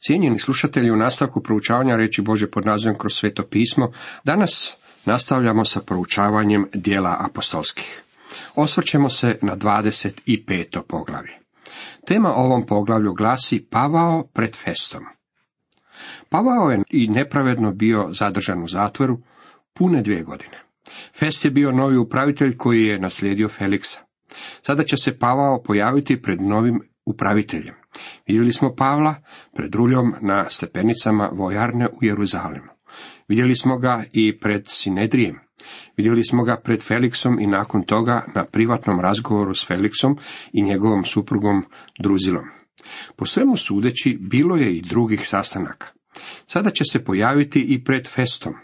Cijenjeni slušatelji u nastavku proučavanja reći Bože pod nazivom kroz sveto pismo, danas nastavljamo sa proučavanjem dijela apostolskih. Osvrćemo se na 25. poglavlje. Tema ovom poglavlju glasi Pavao pred Festom. Pavao je i nepravedno bio zadržan u zatvoru pune dvije godine. Fest je bio novi upravitelj koji je naslijedio Feliksa. Sada će se Pavao pojaviti pred novim upraviteljem. Vidjeli smo Pavla pred ruljom na stepenicama vojarne u Jeruzalemu. Vidjeli smo ga i pred Sinedrijem. Vidjeli smo ga pred Feliksom i nakon toga na privatnom razgovoru s Feliksom i njegovom suprugom Druzilom. Po svemu sudeći bilo je i drugih sastanaka. Sada će se pojaviti i pred Festom.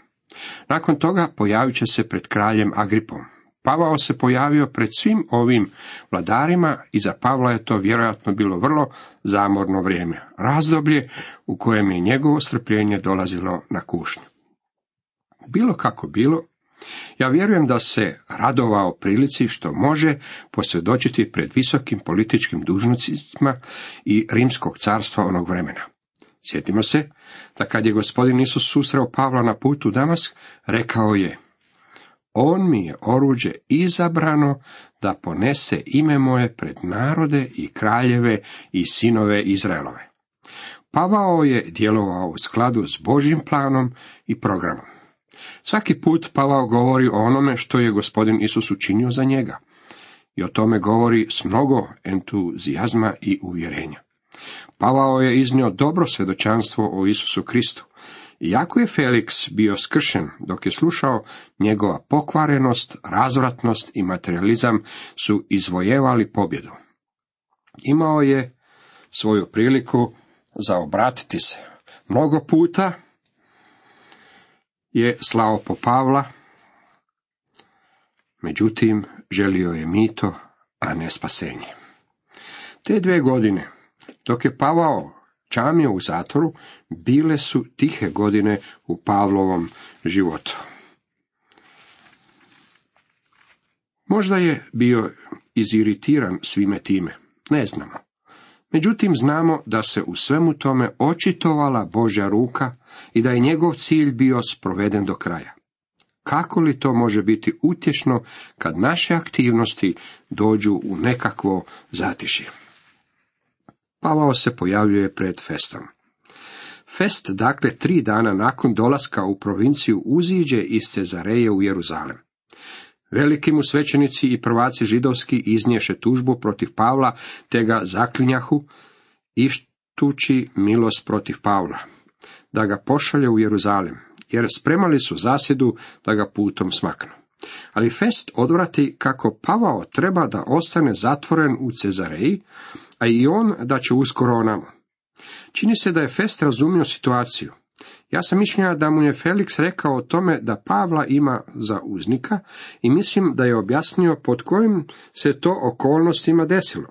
Nakon toga pojavit će se pred kraljem Agripom. Pavao se pojavio pred svim ovim vladarima i za Pavla je to vjerojatno bilo vrlo zamorno vrijeme, razdoblje u kojem je njegovo strpljenje dolazilo na kušnju. Bilo kako bilo, ja vjerujem da se radovao prilici što može posvjedočiti pred visokim političkim dužnicima i rimskog carstva onog vremena. Sjetimo se da kad je gospodin Isus susreo Pavla na putu Damask, rekao je, on mi je oruđe izabrano da ponese ime moje pred narode i kraljeve i sinove Izraelove. Pavao je djelovao u skladu s Božjim planom i programom. Svaki put Pavao govori o onome što je gospodin Isus učinio za njega. I o tome govori s mnogo entuzijazma i uvjerenja. Pavao je iznio dobro svjedočanstvo o Isusu Kristu. Iako je Felix bio skršen dok je slušao, njegova pokvarenost, razvratnost i materializam su izvojevali pobjedu. Imao je svoju priliku za obratiti se. Mnogo puta je slao po Pavla, međutim želio je mito, a ne spasenje. Te dvije godine, dok je Pavao čamio u zatvoru, bile su tihe godine u Pavlovom životu. Možda je bio iziritiran svime time, ne znamo. Međutim, znamo da se u svemu tome očitovala Božja ruka i da je njegov cilj bio sproveden do kraja. Kako li to može biti utješno kad naše aktivnosti dođu u nekakvo zatišje? Pavao se pojavljuje pred Festom. Fest, dakle, tri dana nakon dolaska u provinciju uziđe iz Cezareje u Jeruzalem. Veliki mu svećenici i prvaci židovski iznješe tužbu protiv Pavla, te ga zaklinjahu, ištući milost protiv Pavla, da ga pošalje u Jeruzalem, jer spremali su zasjedu da ga putom smaknu. Ali Fest odvrati kako Pavao treba da ostane zatvoren u Cezareji, a i on da će uskoro onamo. Čini se da je Fest razumio situaciju. Ja sam mišljenja da mu je Felix rekao o tome da Pavla ima za uznika i mislim da je objasnio pod kojim se to okolnostima desilo.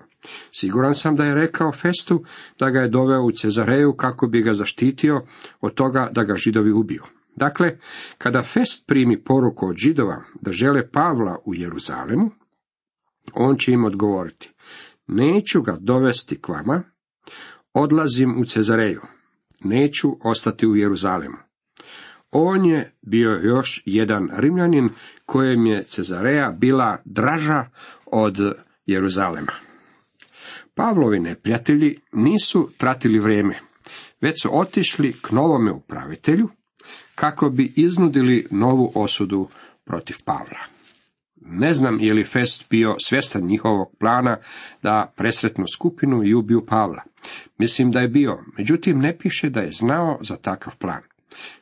Siguran sam da je rekao Festu da ga je doveo u Cezareju kako bi ga zaštitio od toga da ga židovi ubiju. Dakle, kada Fest primi poruku od židova da žele Pavla u Jeruzalemu, on će im odgovoriti, neću ga dovesti k vama, odlazim u Cezareju neću ostati u Jeruzalemu. On je bio još jedan Rimljanin kojem je Cezareja bila draža od Jeruzalema. Pavlovi neprijatelji nisu tratili vrijeme, već su otišli k novome upravitelju kako bi iznudili novu osudu protiv Pavla. Ne znam je li Fest bio svjestan njihovog plana da presretnu skupinu i ubiju Pavla. Mislim da je bio, međutim ne piše da je znao za takav plan.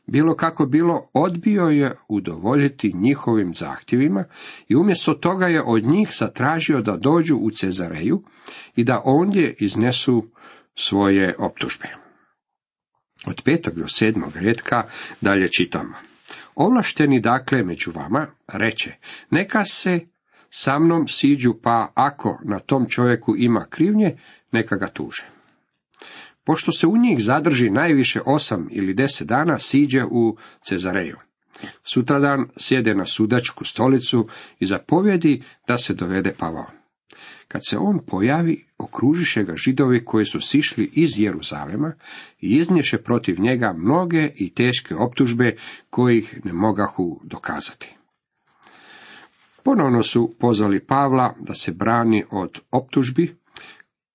Bilo kako bilo, odbio je udovoljiti njihovim zahtjevima i umjesto toga je od njih zatražio da dođu u Cezareju i da ondje iznesu svoje optužbe. Od petog do sedmog redka dalje čitamo. Ovlašteni dakle među vama reče, neka se sa mnom siđu pa ako na tom čovjeku ima krivnje, neka ga tuže. Pošto se u njih zadrži najviše osam ili deset dana, siđe u Cezareju. Sutradan sjede na sudačku stolicu i zapovjedi da se dovede Pavao. Kad se on pojavi, okružiše ga židovi koji su sišli iz Jeruzalema i iznješe protiv njega mnoge i teške optužbe kojih ne mogahu dokazati. Ponovno su pozvali Pavla da se brani od optužbi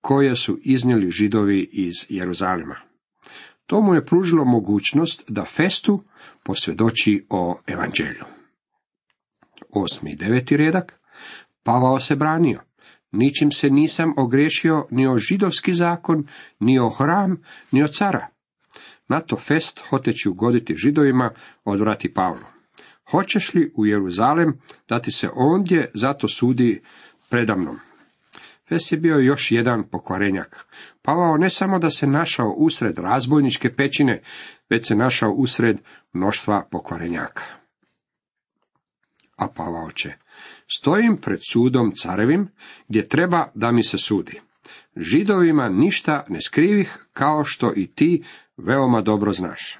koje su iznijeli židovi iz Jeruzalema. To mu je pružilo mogućnost da Festu posvjedoči o evanđelju. Osmi i deveti redak. Pavao se branio. Ničim se nisam ogriješio ni o židovski zakon, ni o hram, ni o cara. Na to Fest, hoteći ugoditi židovima, odvrati Pavlu. Hoćeš li u Jeruzalem da ti se ondje zato sudi predamnom? Fest je bio još jedan pokvarenjak. Pavao ne samo da se našao usred razbojničke pećine, već se našao usred mnoštva pokvarenjaka. A Pavao će, stojim pred sudom carevim, gdje treba da mi se sudi. Židovima ništa ne skrivih, kao što i ti veoma dobro znaš.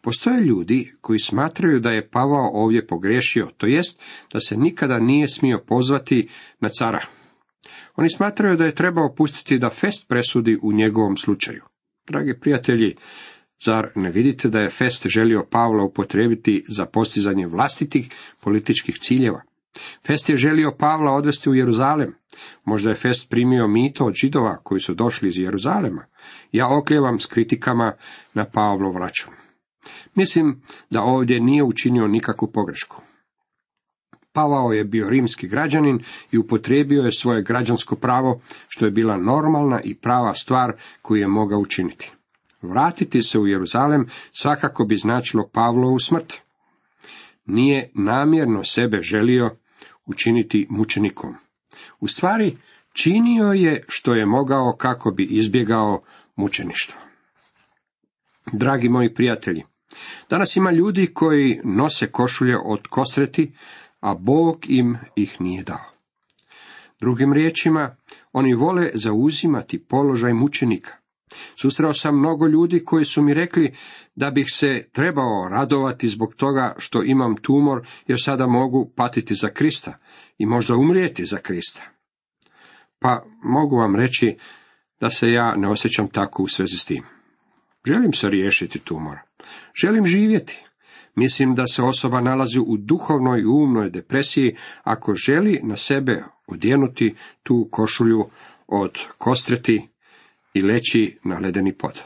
Postoje ljudi koji smatraju da je Pavao ovdje pogriješio, to jest da se nikada nije smio pozvati na cara. Oni smatraju da je trebao pustiti da Fest presudi u njegovom slučaju. Dragi prijatelji, zar ne vidite da je Fest želio Pavla upotrijebiti za postizanje vlastitih političkih ciljeva? Fest je želio Pavla odvesti u Jeruzalem. Možda je Fest primio mito od židova koji su došli iz Jeruzalema. Ja okljevam s kritikama na Pavlov račun. Mislim da ovdje nije učinio nikakvu pogrešku. Pavao je bio rimski građanin i upotrijebio je svoje građansko pravo, što je bila normalna i prava stvar koju je mogao učiniti. Vratiti se u Jeruzalem svakako bi značilo Pavlovu smrt. Nije namjerno sebe želio učiniti mučenikom. U stvari, činio je što je mogao kako bi izbjegao mučeništvo. Dragi moji prijatelji, danas ima ljudi koji nose košulje od kosreti, a Bog im ih nije dao. Drugim riječima, oni vole zauzimati položaj mučenika. Susreo sam mnogo ljudi koji su mi rekli da bih se trebao radovati zbog toga što imam tumor jer sada mogu patiti za Krista i možda umrijeti za Krista. Pa mogu vam reći da se ja ne osjećam tako u svezi s tim. Želim se riješiti tumora. Želim živjeti. Mislim da se osoba nalazi u duhovnoj i umnoj depresiji ako želi na sebe odjenuti tu košulju od kostreti i leći na ledeni pod.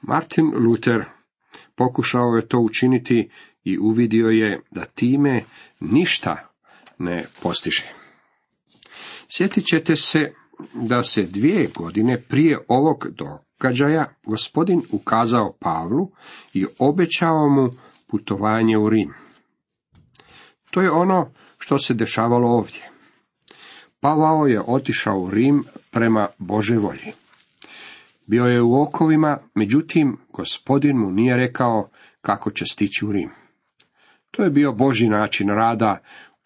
Martin Luther pokušao je to učiniti i uvidio je da time ništa ne postiže. Sjetit ćete se da se dvije godine prije ovog događaja gospodin ukazao Pavlu i obećao mu putovanje u Rim. To je ono što se dešavalo ovdje. Pavao je otišao u Rim prema Božoj volji. Bio je u okovima, međutim, gospodin mu nije rekao kako će stići u Rim. To je bio Boži način rada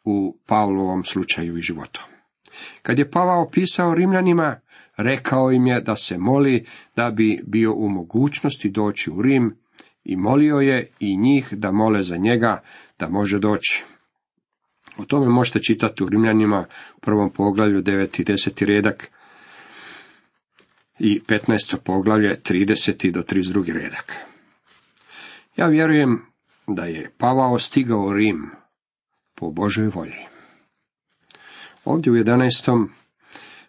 u Pavlovom slučaju i životu. Kad je Pavao pisao Rimljanima, rekao im je da se moli da bi bio u mogućnosti doći u Rim i molio je i njih da mole za njega da može doći. O tome možete čitati u Rimljanima u prvom poglavlju 9. i 10. redak i 15. poglavlje 30. do 32. redak. Ja vjerujem da je Pavao stigao u Rim po Božoj volji. Ovdje u 11.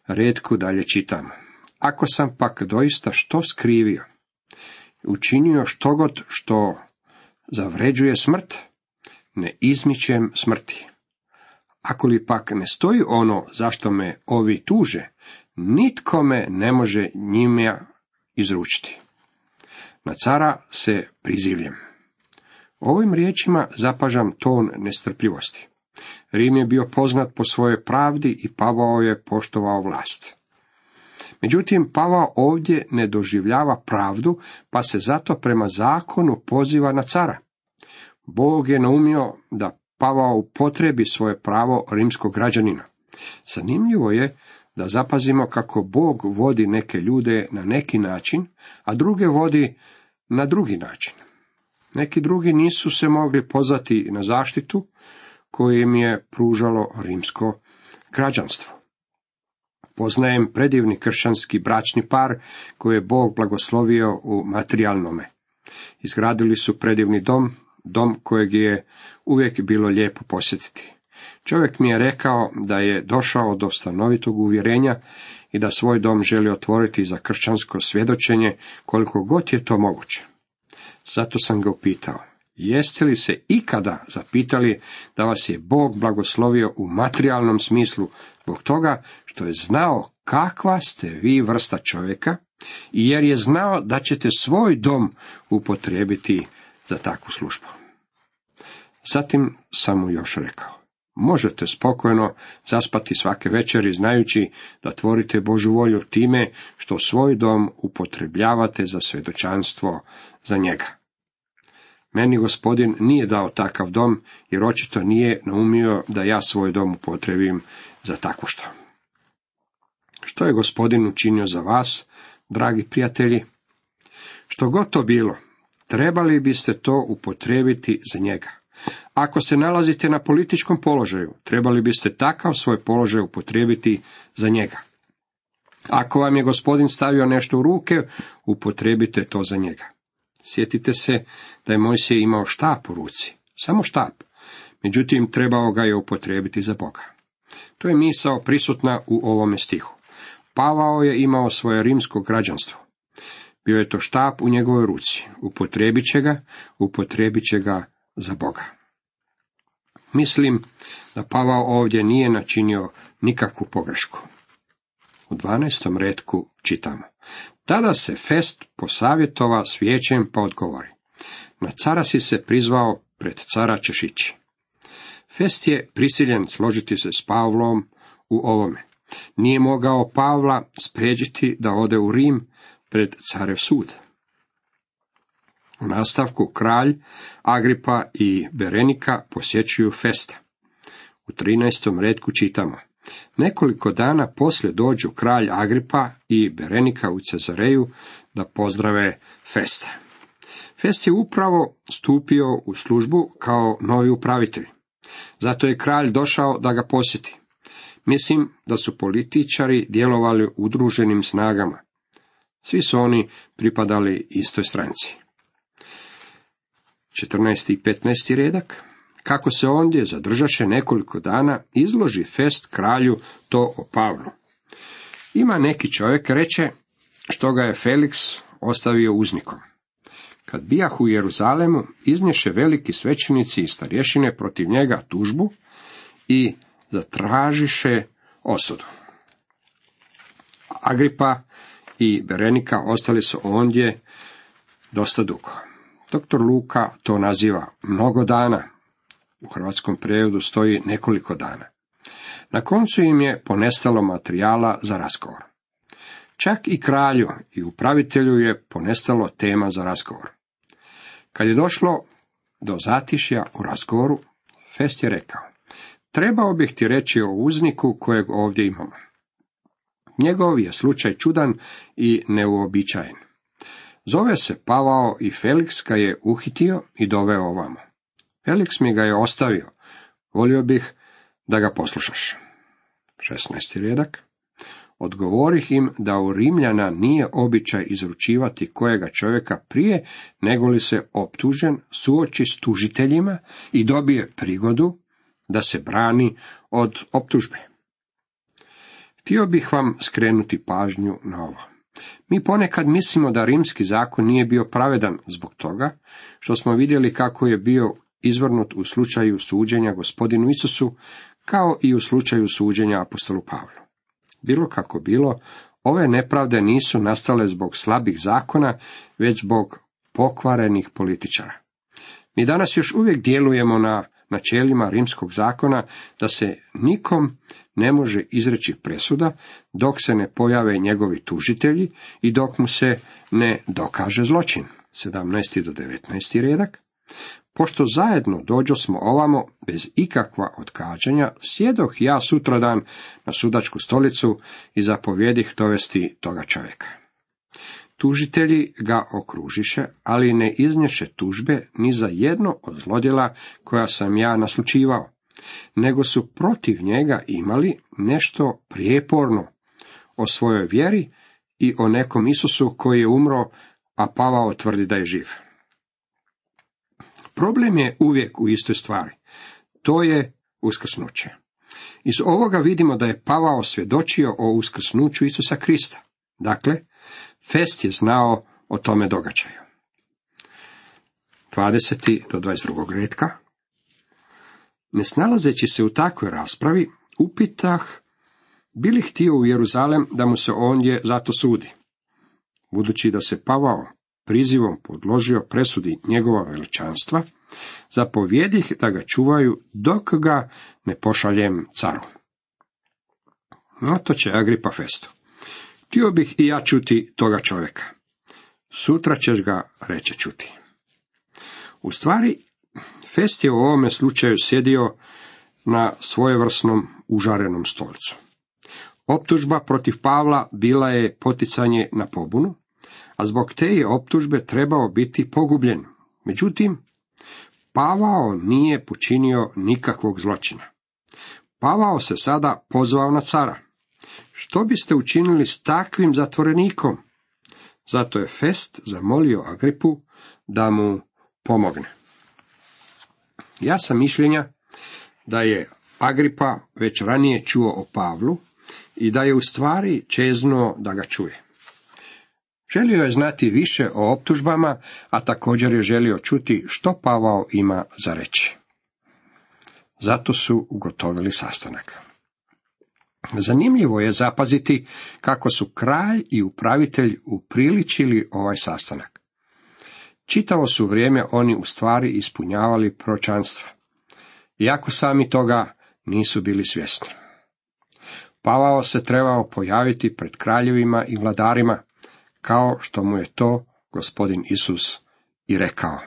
redku dalje čitam. Ako sam pak doista što skrivio, učinio štogod što zavređuje smrt, ne izmićem smrti. Ako li pak ne stoji ono zašto me ovi tuže, nitko me ne može njima izručiti. Na cara se prizivljem. Ovim riječima zapažam ton nestrpljivosti. Rim je bio poznat po svojoj pravdi i Pavao je poštovao vlast. Međutim, Pavao ovdje ne doživljava pravdu, pa se zato prema zakonu poziva na cara. Bog je naumio da Pavao upotrebi svoje pravo rimskog građanina. Zanimljivo je da zapazimo kako Bog vodi neke ljude na neki način, a druge vodi na drugi način. Neki drugi nisu se mogli pozvati na zaštitu koju im je pružalo rimsko građanstvo. Poznajem predivni kršćanski bračni par koji je Bog blagoslovio u materijalnome. Izgradili su predivni dom, dom kojeg je uvijek bilo lijepo posjetiti. Čovjek mi je rekao da je došao do stanovitog uvjerenja i da svoj dom želi otvoriti za kršćansko svjedočenje koliko god je to moguće. Zato sam ga upitao, jeste li se ikada zapitali da vas je Bog blagoslovio u materijalnom smislu zbog toga što je znao kakva ste vi vrsta čovjeka i jer je znao da ćete svoj dom upotrijebiti za takvu službu. Zatim sam mu još rekao, možete spokojno zaspati svake večeri znajući da tvorite Božu volju time što svoj dom upotrebljavate za svjedočanstvo za njega. Meni gospodin nije dao takav dom, jer očito nije naumio da ja svoj dom upotrebim za takvo što. Što je gospodin učinio za vas, dragi prijatelji? Što god to bilo, trebali biste to upotrebiti za njega. Ako se nalazite na političkom položaju, trebali biste takav svoj položaj upotrijebiti za njega. Ako vam je gospodin stavio nešto u ruke, upotrijebite to za njega. Sjetite se da je Mojsije imao štap u ruci, samo štap, međutim trebao ga je upotrijebiti za Boga. To je misao prisutna u ovome stihu. Pavao je imao svoje rimsko građanstvo. Bio je to štap u njegovoj ruci. Upotrijebit će ga, upotrijebit će ga za Boga. Mislim da Pavao ovdje nije načinio nikakvu pogrešku. U dvanaestom redku čitamo. Tada se Fest posavjetova s vijećem pa odgovori. Na cara si se prizvao pred cara Češići. Fest je prisiljen složiti se s Pavlom u ovome. Nije mogao Pavla spređiti da ode u Rim pred carev sud. U nastavku kralj, Agripa i Berenika posjećuju Festa. U 13. redku čitamo. Nekoliko dana poslije dođu kralj Agripa i Berenika u Cezareju da pozdrave Festa. Fest je upravo stupio u službu kao novi upravitelj. Zato je kralj došao da ga posjeti. Mislim da su političari djelovali udruženim snagama. Svi su oni pripadali istoj stranci. 14. i 15. redak. Kako se ondje zadržaše nekoliko dana, izloži fest kralju to o Pavlu. Ima neki čovjek, reče, što ga je Felix ostavio uznikom. Kad bijah u Jeruzalemu, iznješe veliki svećenici i starješine protiv njega tužbu i zatražiše osudu. Agripa i Berenika ostali su ondje dosta dugo. Doktor Luka to naziva mnogo dana. U hrvatskom prijevodu stoji nekoliko dana. Na koncu im je ponestalo materijala za razgovor. Čak i kralju i upravitelju je ponestalo tema za razgovor. Kad je došlo do zatišja u razgovoru, Fest je rekao, trebao bih ti reći o uzniku kojeg ovdje imamo. Njegov je slučaj čudan i neuobičajen. Zove se Pavao i Felix ga je uhitio i doveo ovamo. Felix mi ga je ostavio. Volio bih da ga poslušaš. 16. rijedak. Odgovorih im da u Rimljana nije običaj izručivati kojega čovjeka prije, nego li se optužen suoči s tužiteljima i dobije prigodu da se brani od optužbe. Htio bih vam skrenuti pažnju na ovo. Mi ponekad mislimo da rimski zakon nije bio pravedan zbog toga što smo vidjeli kako je bio izvrnut u slučaju suđenja gospodinu Isusu, kao i u slučaju suđenja apostolu Pavlu. Bilo kako bilo, ove nepravde nisu nastale zbog slabih zakona, već zbog pokvarenih političara. Mi danas još uvijek djelujemo na načelima rimskog zakona da se nikom ne može izreći presuda dok se ne pojave njegovi tužitelji i dok mu se ne dokaže zločin. 17. do 19. redak. Pošto zajedno dođo smo ovamo bez ikakva odkađanja, sjedoh ja sutradan na sudačku stolicu i zapovjedih dovesti toga čovjeka. Tužitelji ga okružiše, ali ne iznješe tužbe ni za jedno od zlodjela koja sam ja naslučivao, nego su protiv njega imali nešto prijeporno o svojoj vjeri i o nekom Isusu koji je umro, a Pavao tvrdi da je živ. Problem je uvijek u istoj stvari. To je uskrsnuće. Iz ovoga vidimo da je Pavao svjedočio o uskrsnuću Isusa Krista. Dakle, Fest je znao o tome događaju. 20. do 22. redka. Ne snalazeći se u takvoj raspravi, upitah bili htio u Jeruzalem da mu se ondje zato sudi. Budući da se Pavao prizivom podložio presudi njegova veličanstva, zapovjedih da ga čuvaju dok ga ne pošaljem caru. Na to će Agripa Festo. Htio bih i ja čuti toga čovjeka. Sutra ćeš ga reće čuti. U stvari, Fest je u ovome slučaju sjedio na svojevrsnom užarenom stolcu. Optužba protiv Pavla bila je poticanje na pobunu, a zbog te je optužbe trebao biti pogubljen. Međutim, Pavao nije počinio nikakvog zločina. Pavao se sada pozvao na cara. Što biste učinili s takvim zatvorenikom? Zato je Fest zamolio Agripu da mu pomogne. Ja sam mišljenja da je Agripa već ranije čuo o Pavlu i da je u stvari čeznuo da ga čuje. Želio je znati više o optužbama, a također je želio čuti što Pavao ima za reći. Zato su ugotovili sastanak. Zanimljivo je zapaziti kako su kralj i upravitelj upriličili ovaj sastanak. Čitavo su vrijeme oni u stvari ispunjavali pročanstva, iako sami toga nisu bili svjesni. Pavao se trebao pojaviti pred kraljevima i vladarima, kao što mu je to gospodin Isus i rekao.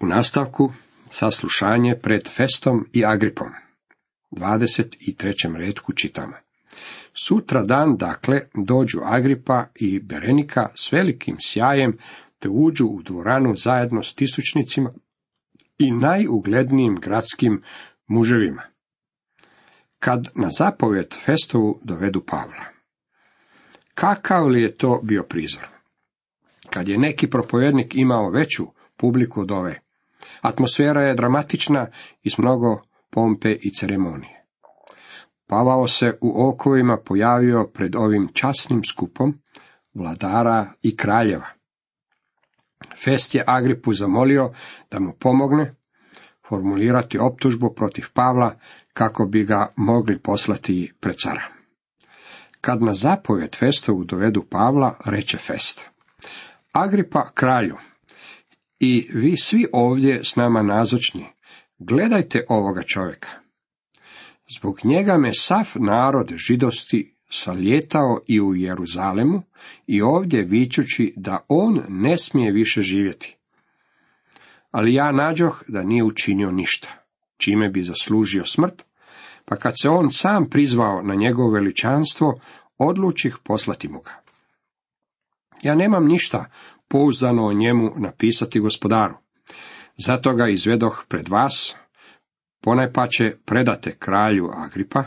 U nastavku saslušanje pred Festom i Agripom. 23. redku čitamo. Sutra dan, dakle, dođu Agripa i Berenika s velikim sjajem, te uđu u dvoranu zajedno s tisućnicima i najuglednijim gradskim muževima. Kad na zapovjed Festovu dovedu Pavla. Kakav li je to bio prizor? Kad je neki propovjednik imao veću publiku od ove, atmosfera je dramatična i s mnogo pompe i ceremonije. Pavao se u okovima pojavio pred ovim časnim skupom vladara i kraljeva. Fest je Agripu zamolio da mu pomogne formulirati optužbu protiv Pavla kako bi ga mogli poslati pred cara. Kad na zapovjed Festovu dovedu Pavla, reče Fest. Agripa kralju, i vi svi ovdje s nama nazočni, gledajte ovoga čovjeka. Zbog njega me sav narod židosti saljetao i u Jeruzalemu i ovdje vičući da on ne smije više živjeti. Ali ja nađoh da nije učinio ništa, čime bi zaslužio smrt, pa kad se on sam prizvao na njegovo veličanstvo, odlučih poslati mu ga. Ja nemam ništa pouzdano o njemu napisati gospodaru. Zato ga izvedoh pred vas, ponajpače predate kralju Agripa,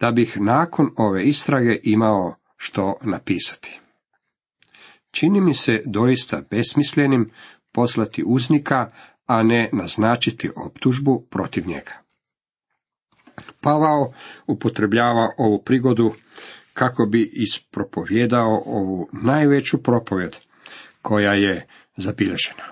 da bih nakon ove istrage imao što napisati. Čini mi se doista besmislenim poslati uznika, a ne naznačiti optužbu protiv njega. Pavao upotrebljava ovu prigodu kako bi ispropovjedao ovu najveću propovjed koja je zabilježena.